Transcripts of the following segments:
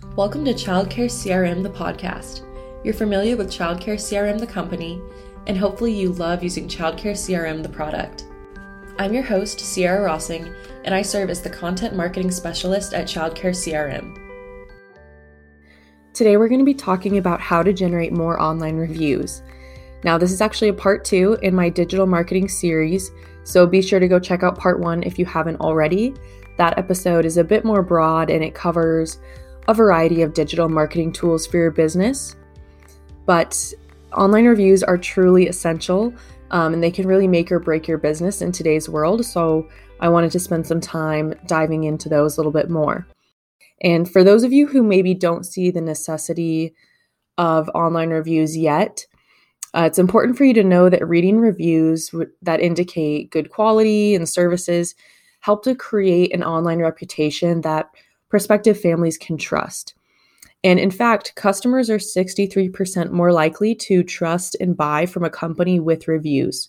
Welcome to Childcare CRM, the podcast. You're familiar with Childcare CRM, the company, and hopefully you love using Childcare CRM, the product. I'm your host, Sierra Rossing, and I serve as the content marketing specialist at Childcare CRM. Today, we're going to be talking about how to generate more online reviews. Now, this is actually a part two in my digital marketing series, so be sure to go check out part one if you haven't already. That episode is a bit more broad and it covers a variety of digital marketing tools for your business. But online reviews are truly essential um, and they can really make or break your business in today's world. So I wanted to spend some time diving into those a little bit more. And for those of you who maybe don't see the necessity of online reviews yet, uh, it's important for you to know that reading reviews w- that indicate good quality and services help to create an online reputation that prospective families can trust. And in fact, customers are 63% more likely to trust and buy from a company with reviews.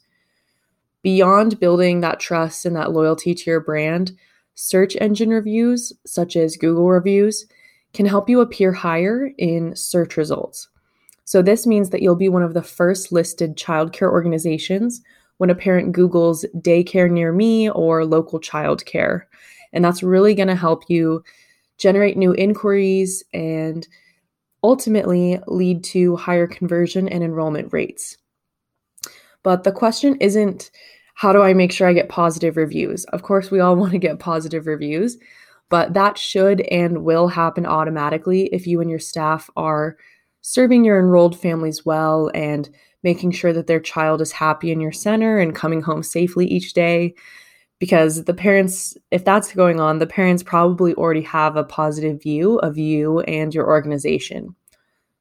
Beyond building that trust and that loyalty to your brand, search engine reviews, such as Google reviews, can help you appear higher in search results. So, this means that you'll be one of the first listed childcare organizations when a parent Googles daycare near me or local childcare. And that's really going to help you generate new inquiries, and ultimately lead to higher conversion and enrollment rates. But the question isn't how do I make sure I get positive reviews? Of course, we all want to get positive reviews, but that should and will happen automatically if you and your staff are serving your enrolled families well and making sure that their child is happy in your center and coming home safely each day because the parents, if that's going on, the parents probably already have a positive view of you and your organization.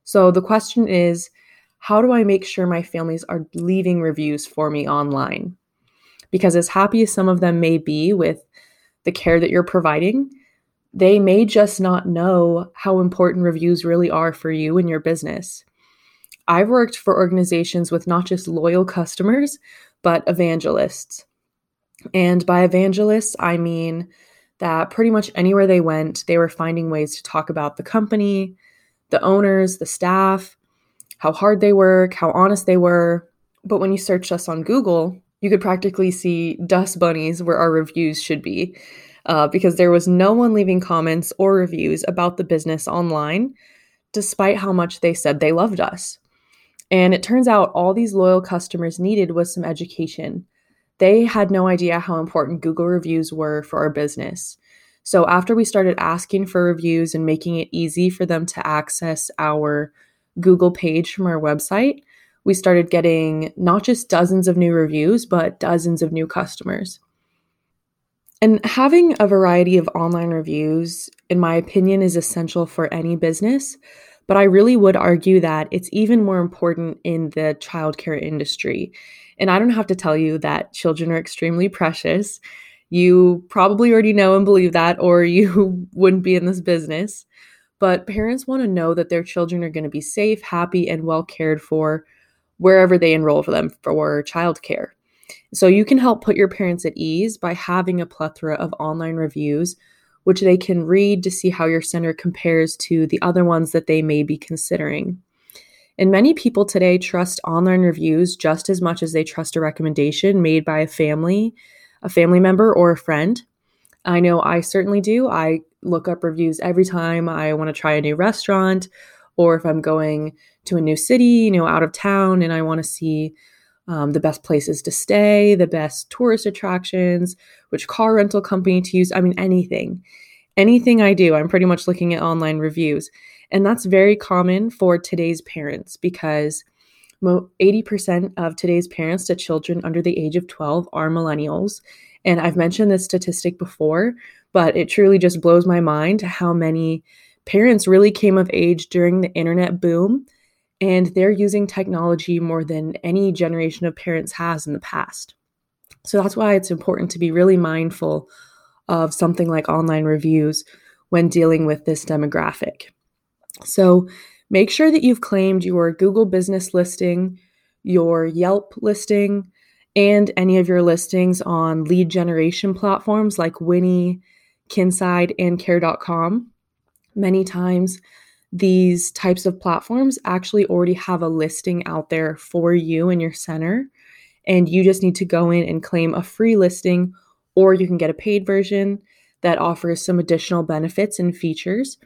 So the question is how do I make sure my families are leaving reviews for me online? Because as happy as some of them may be with the care that you're providing, they may just not know how important reviews really are for you and your business. I've worked for organizations with not just loyal customers, but evangelists. And by evangelists, I mean that pretty much anywhere they went, they were finding ways to talk about the company, the owners, the staff, how hard they work, how honest they were. But when you searched us on Google, you could practically see dust bunnies where our reviews should be uh, because there was no one leaving comments or reviews about the business online, despite how much they said they loved us. And it turns out all these loyal customers needed was some education they had no idea how important Google reviews were for our business. So, after we started asking for reviews and making it easy for them to access our Google page from our website, we started getting not just dozens of new reviews, but dozens of new customers. And having a variety of online reviews, in my opinion, is essential for any business. But I really would argue that it's even more important in the childcare industry. And I don't have to tell you that children are extremely precious. You probably already know and believe that, or you wouldn't be in this business. But parents want to know that their children are going to be safe, happy, and well cared for wherever they enroll for them for childcare. So you can help put your parents at ease by having a plethora of online reviews, which they can read to see how your center compares to the other ones that they may be considering. And many people today trust online reviews just as much as they trust a recommendation made by a family, a family member, or a friend. I know I certainly do. I look up reviews every time I want to try a new restaurant or if I'm going to a new city, you know, out of town, and I want to see um, the best places to stay, the best tourist attractions, which car rental company to use. I mean, anything. Anything I do, I'm pretty much looking at online reviews. And that's very common for today's parents because 80% of today's parents to children under the age of 12 are millennials. And I've mentioned this statistic before, but it truly just blows my mind how many parents really came of age during the internet boom and they're using technology more than any generation of parents has in the past. So that's why it's important to be really mindful of something like online reviews when dealing with this demographic. So make sure that you've claimed your Google business listing, your Yelp listing, and any of your listings on lead generation platforms like Winnie, Kinside, and Care.com. Many times, these types of platforms actually already have a listing out there for you and your center, and you just need to go in and claim a free listing, or you can get a paid version that offers some additional benefits and features.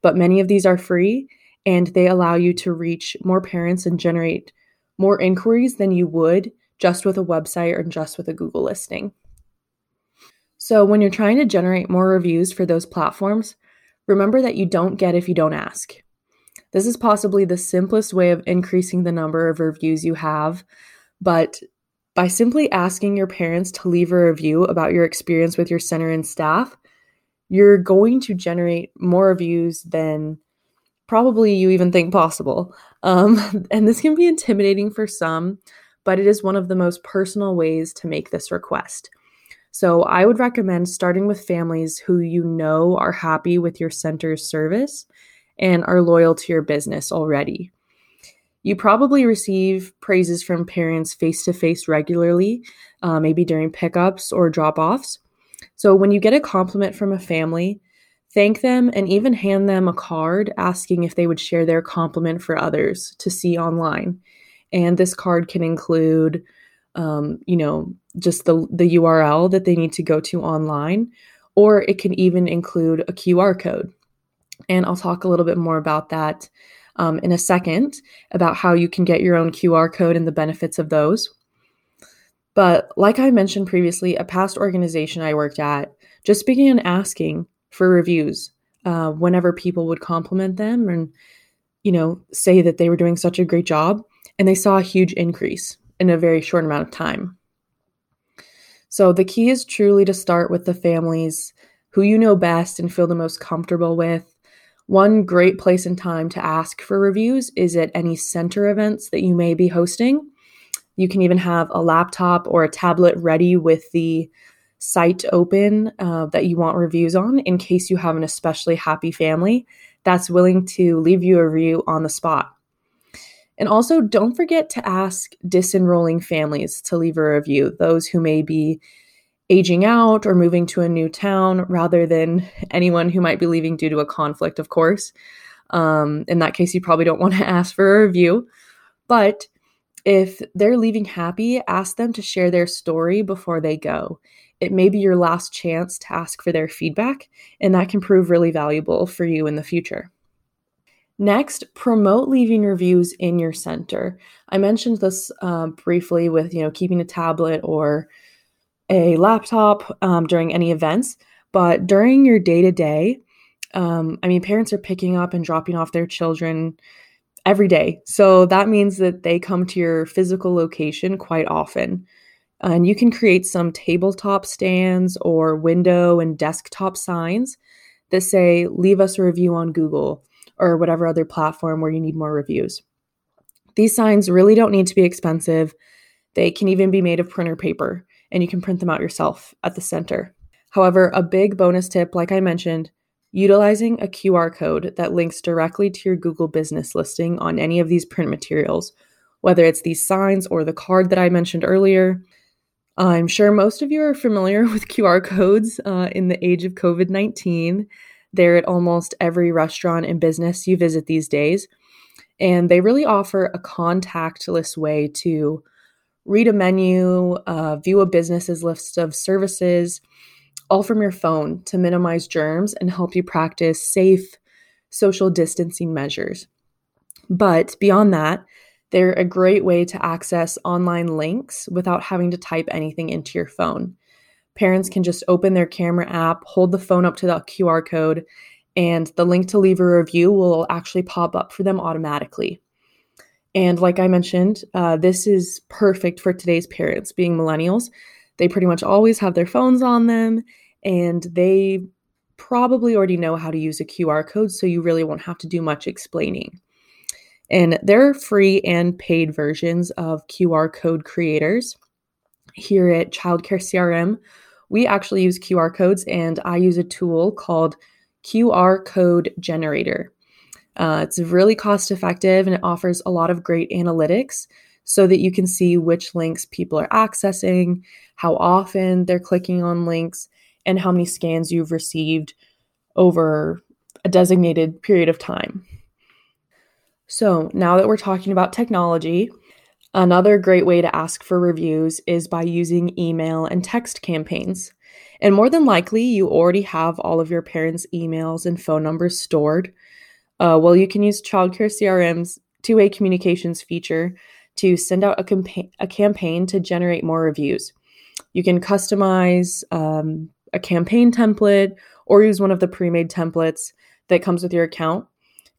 But many of these are free and they allow you to reach more parents and generate more inquiries than you would just with a website or just with a Google listing. So, when you're trying to generate more reviews for those platforms, remember that you don't get if you don't ask. This is possibly the simplest way of increasing the number of reviews you have, but by simply asking your parents to leave a review about your experience with your center and staff, you're going to generate more reviews than probably you even think possible. Um, and this can be intimidating for some, but it is one of the most personal ways to make this request. So I would recommend starting with families who you know are happy with your center's service and are loyal to your business already. You probably receive praises from parents face to face regularly, uh, maybe during pickups or drop offs. So when you get a compliment from a family, thank them and even hand them a card asking if they would share their compliment for others to see online. And this card can include, um, you know, just the, the URL that they need to go to online, or it can even include a QR code. And I'll talk a little bit more about that um, in a second about how you can get your own QR code and the benefits of those. But like I mentioned previously, a past organization I worked at just began asking for reviews uh, whenever people would compliment them and, you know, say that they were doing such a great job. And they saw a huge increase in a very short amount of time. So the key is truly to start with the families who you know best and feel the most comfortable with one great place and time to ask for reviews is at any center events that you may be hosting. You can even have a laptop or a tablet ready with the site open uh, that you want reviews on in case you have an especially happy family that's willing to leave you a review on the spot. And also, don't forget to ask disenrolling families to leave a review, those who may be aging out or moving to a new town rather than anyone who might be leaving due to a conflict, of course. Um, in that case, you probably don't want to ask for a review. But if they're leaving happy, ask them to share their story before they go. It may be your last chance to ask for their feedback, and that can prove really valuable for you in the future. Next, promote leaving reviews in your center. I mentioned this uh, briefly with you know keeping a tablet or a laptop um, during any events, but during your day to day, I mean, parents are picking up and dropping off their children every day. So that means that they come to your physical location quite often. And you can create some tabletop stands or window and desktop signs that say, leave us a review on Google or whatever other platform where you need more reviews. These signs really don't need to be expensive. They can even be made of printer paper and you can print them out yourself at the center. However, a big bonus tip, like I mentioned, utilizing a QR code that links directly to your Google business listing on any of these print materials, whether it's these signs or the card that I mentioned earlier. I'm sure most of you are familiar with QR codes uh, in the age of COVID 19. They're at almost every restaurant and business you visit these days. And they really offer a contactless way to read a menu, uh, view a business's list of services, all from your phone to minimize germs and help you practice safe social distancing measures. But beyond that, they're a great way to access online links without having to type anything into your phone. Parents can just open their camera app, hold the phone up to the QR code, and the link to leave a review will actually pop up for them automatically. And like I mentioned, uh, this is perfect for today's parents, being millennials. They pretty much always have their phones on them, and they probably already know how to use a QR code, so you really won't have to do much explaining. And there are free and paid versions of QR code creators. Here at Childcare CRM, we actually use QR codes, and I use a tool called QR Code Generator. Uh, it's really cost effective and it offers a lot of great analytics so that you can see which links people are accessing, how often they're clicking on links, and how many scans you've received over a designated period of time. So, now that we're talking about technology, another great way to ask for reviews is by using email and text campaigns. And more than likely, you already have all of your parents' emails and phone numbers stored. Uh, well, you can use Childcare CRM's two way communications feature to send out a, a campaign to generate more reviews. You can customize um, a campaign template or use one of the pre made templates that comes with your account.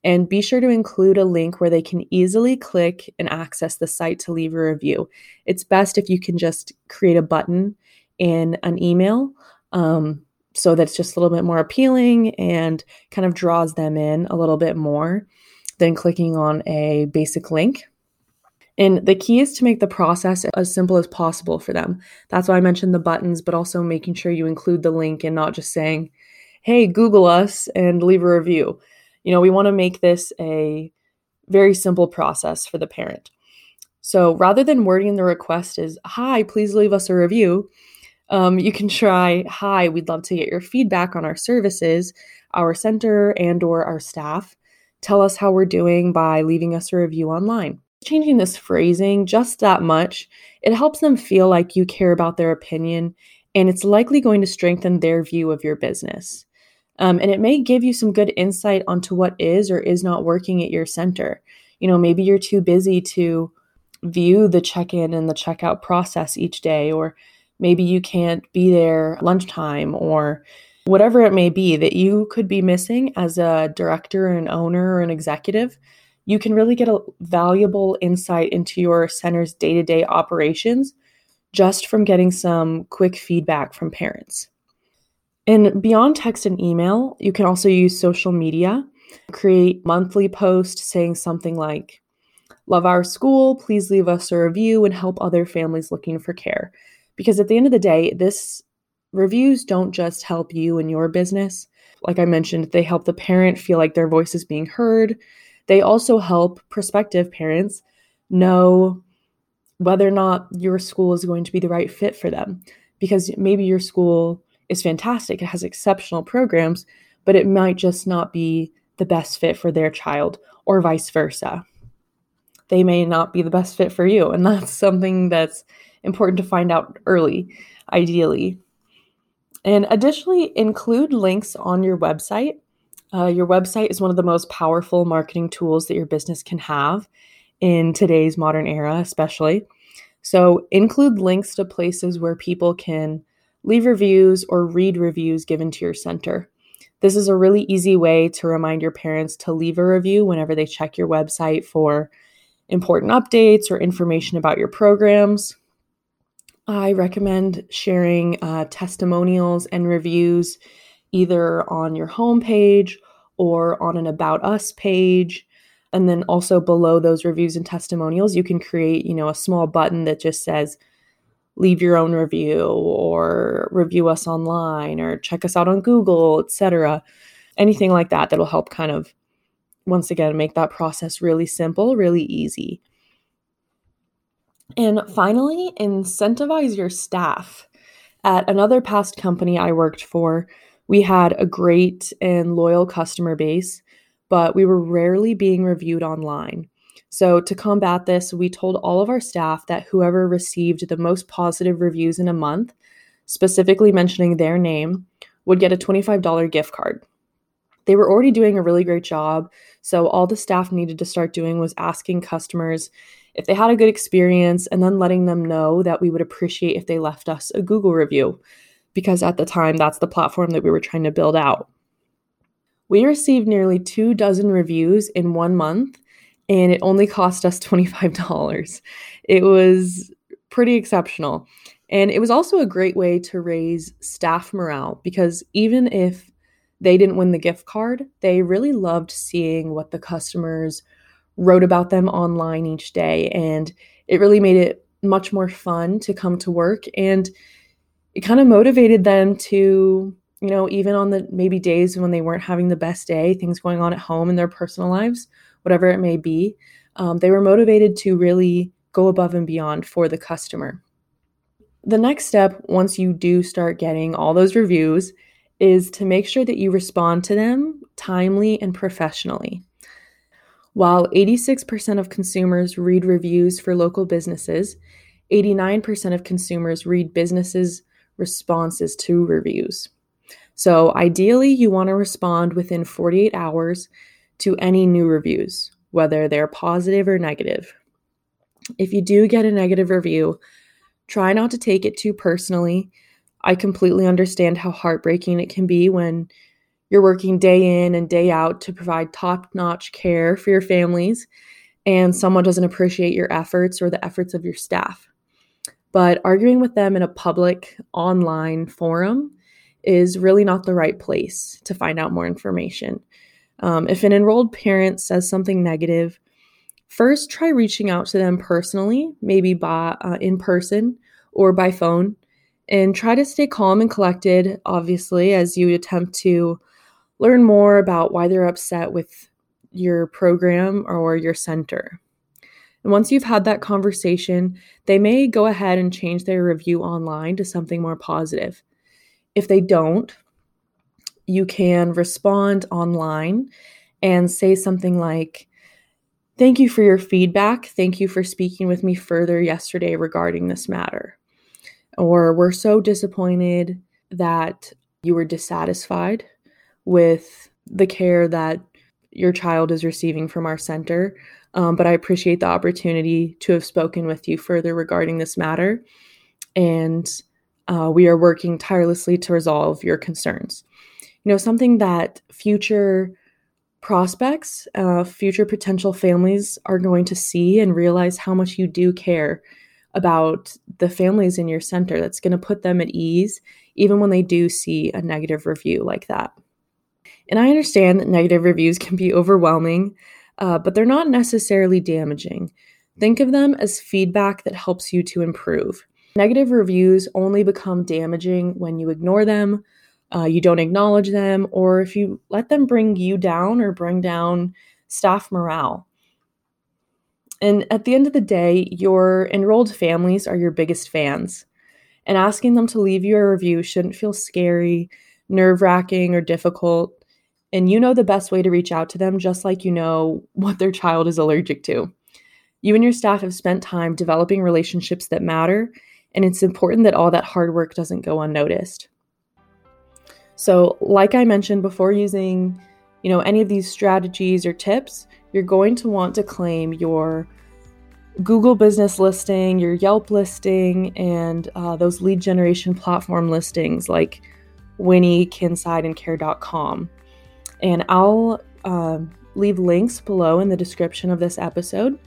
And be sure to include a link where they can easily click and access the site to leave a review. It's best if you can just create a button in an email um, so that's just a little bit more appealing and kind of draws them in a little bit more than clicking on a basic link. And the key is to make the process as simple as possible for them. That's why I mentioned the buttons, but also making sure you include the link and not just saying, hey, Google us and leave a review. You know, we want to make this a very simple process for the parent. So rather than wording the request as, hi, please leave us a review, um, you can try, hi, we'd love to get your feedback on our services, our center, and or our staff. Tell us how we're doing by leaving us a review online. Changing this phrasing just that much, it helps them feel like you care about their opinion, and it's likely going to strengthen their view of your business. Um, and it may give you some good insight onto what is or is not working at your center. You know, maybe you're too busy to view the check in and the checkout process each day, or maybe you can't be there lunchtime, or whatever it may be that you could be missing as a director, an owner, or an executive. You can really get a valuable insight into your center's day to day operations just from getting some quick feedback from parents. And beyond text and email, you can also use social media. Create monthly posts saying something like, Love our school, please leave us a review and help other families looking for care. Because at the end of the day, this reviews don't just help you and your business. Like I mentioned, they help the parent feel like their voice is being heard. They also help prospective parents know whether or not your school is going to be the right fit for them. Because maybe your school is fantastic, it has exceptional programs, but it might just not be the best fit for their child, or vice versa. They may not be the best fit for you, and that's something that's important to find out early, ideally. And additionally, include links on your website. Uh, your website is one of the most powerful marketing tools that your business can have in today's modern era, especially. So, include links to places where people can leave reviews, or read reviews given to your center. This is a really easy way to remind your parents to leave a review whenever they check your website for important updates or information about your programs. I recommend sharing uh, testimonials and reviews either on your homepage or on an About Us page. And then also below those reviews and testimonials, you can create, you know, a small button that just says, leave your own review or review us online or check us out on Google, etc. Anything like that that'll help kind of once again make that process really simple, really easy. And finally, incentivize your staff. At another past company I worked for, we had a great and loyal customer base, but we were rarely being reviewed online. So, to combat this, we told all of our staff that whoever received the most positive reviews in a month, specifically mentioning their name, would get a $25 gift card. They were already doing a really great job, so all the staff needed to start doing was asking customers if they had a good experience and then letting them know that we would appreciate if they left us a Google review, because at the time that's the platform that we were trying to build out. We received nearly two dozen reviews in one month, and it only cost us $25. It was pretty exceptional. And it was also a great way to raise staff morale because even if they didn't win the gift card, they really loved seeing what the customers wrote about them online each day. And it really made it much more fun to come to work. And it kind of motivated them to, you know, even on the maybe days when they weren't having the best day, things going on at home in their personal lives, whatever it may be, um, they were motivated to really go above and beyond for the customer. The next step, once you do start getting all those reviews, is to make sure that you respond to them timely, and professionally. While 86% of consumers read reviews for local businesses, 89% of consumers read businesses' responses to reviews. So, ideally, you want to respond within 48 hours to any new reviews, whether they're positive or negative. If you do get a negative review, try not to take it too personally. I completely understand how heartbreaking it can be when you're working day in and day out to provide top notch care for your families and someone doesn't appreciate your efforts or the efforts of your staff. But arguing with them in a public online forum is really not the right place to find out more information. Um, if an enrolled parent says something negative, first try reaching out to them personally, maybe by uh, in person or by phone, and try to stay calm and collected. Obviously, as you attempt to learn more about why they're upset with your program or your center. And once you've had that conversation, they may go ahead and change their review online to something more positive. If they don't, you can respond online and say something like, Thank you for your feedback. Thank you for speaking with me further yesterday regarding this matter. Or we're so disappointed that you were dissatisfied with the care that your child is receiving from our center. Um, but I appreciate the opportunity to have spoken with you further regarding this matter. And uh, we are working tirelessly to resolve your concerns. You know, something that future prospects, uh, future potential families are going to see and realize how much you do care about the families in your center. That's going to put them at ease, even when they do see a negative review like that. And I understand that negative reviews can be overwhelming, uh, but they're not necessarily damaging. Think of them as feedback that helps you to improve. Negative reviews only become damaging when you ignore them, uh, you don't acknowledge them, or if you let them bring you down or bring down staff morale. And at the end of the day, your enrolled families are your biggest fans. And asking them to leave you a review shouldn't feel scary, nerve wracking, or difficult. And you know the best way to reach out to them, just like you know what their child is allergic to. You and your staff have spent time developing relationships that matter, and it's important that all that hard work doesn't go unnoticed. So, like I mentioned before using, you know, any of these strategies or tips, you're going to want to claim your Google business listing, your Yelp listing, and uh, those lead generation platform listings like Winnie, Kinside, and Care.com. And I'll uh, leave links below in the description of this episode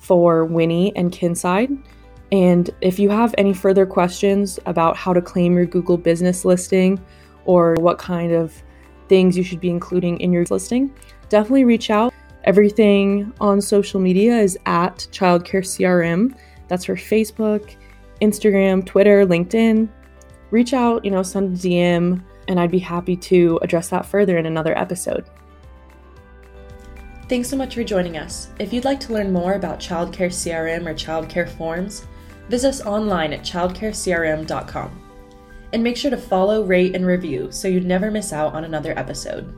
for Winnie and Kinside and if you have any further questions about how to claim your Google business listing or what kind of things you should be including in your listing, definitely reach out. Everything on social media is at Childcare CRM. That's for Facebook, Instagram, Twitter, LinkedIn. Reach out, you know, send a DM, and I'd be happy to address that further in another episode. Thanks so much for joining us. If you'd like to learn more about Childcare CRM or childcare forms, visit us online at childcarecrm.com. And make sure to follow, rate, and review so you'd never miss out on another episode.